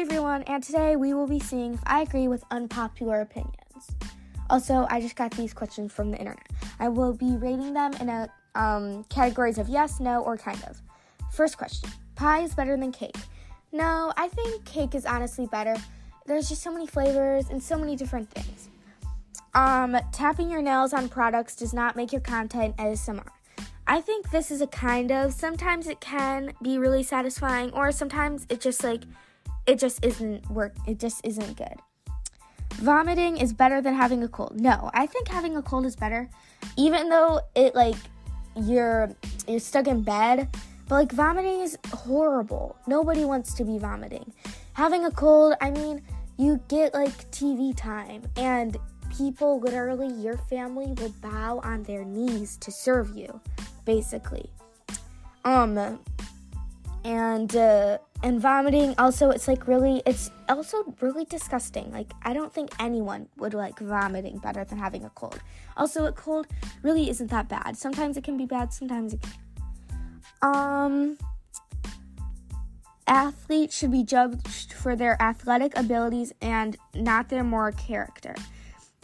Hey everyone, and today we will be seeing if I agree with unpopular opinions. Also, I just got these questions from the internet. I will be rating them in a um, categories of yes, no, or kind of. First question: Pie is better than cake? No, I think cake is honestly better. There's just so many flavors and so many different things. Um, tapping your nails on products does not make your content ASMR. I think this is a kind of sometimes it can be really satisfying or sometimes it just like it just isn't work it just isn't good. Vomiting is better than having a cold. No, I think having a cold is better even though it like you're you're stuck in bed, but like vomiting is horrible. Nobody wants to be vomiting. Having a cold, I mean, you get like TV time and people literally your family will bow on their knees to serve you basically um and uh, and vomiting also it's like really it's also really disgusting. Like i don't think anyone would like vomiting better than having a cold. Also a cold really isn't that bad. Sometimes it can be bad sometimes it can um athletes should be judged for their athletic abilities and not their moral character.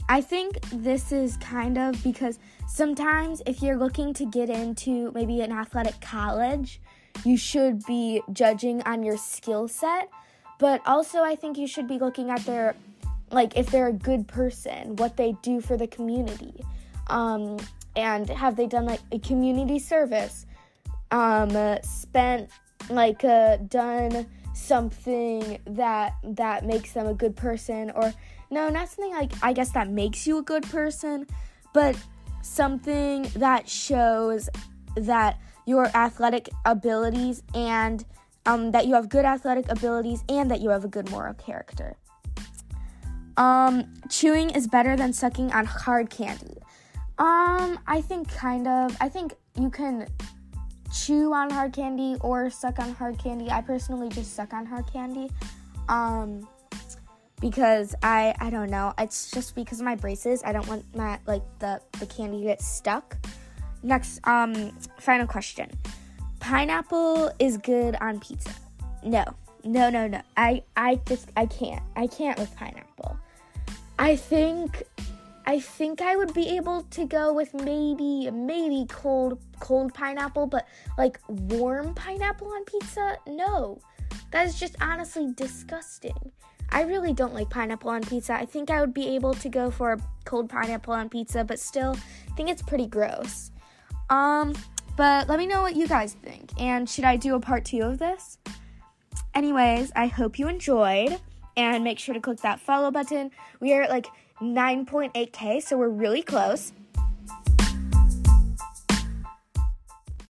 I think this is kind of because sometimes if you're looking to get into maybe an athletic college you should be judging on your skill set, but also I think you should be looking at their like if they're a good person, what they do for the community. Um, and have they done like a community service? Um, uh, spent like uh, done something that that makes them a good person or no, not something like I guess that makes you a good person, but something that shows that your athletic abilities and um, that you have good athletic abilities and that you have a good moral character. Um, chewing is better than sucking on hard candy. Um, I think kind of. I think you can chew on hard candy or suck on hard candy. I personally just suck on hard candy. Um, because I I don't know. It's just because of my braces. I don't want my like the the candy to get stuck. Next, um, final question. Pineapple is good on pizza. No, no, no, no. I, I just, I can't. I can't with pineapple. I think, I think I would be able to go with maybe, maybe cold, cold pineapple, but like warm pineapple on pizza. No, that is just honestly disgusting. I really don't like pineapple on pizza. I think I would be able to go for cold pineapple on pizza, but still, I think it's pretty gross. Um, but let me know what you guys think. And should I do a part two of this? Anyways, I hope you enjoyed. And make sure to click that follow button. We are at like 9.8k, so we're really close.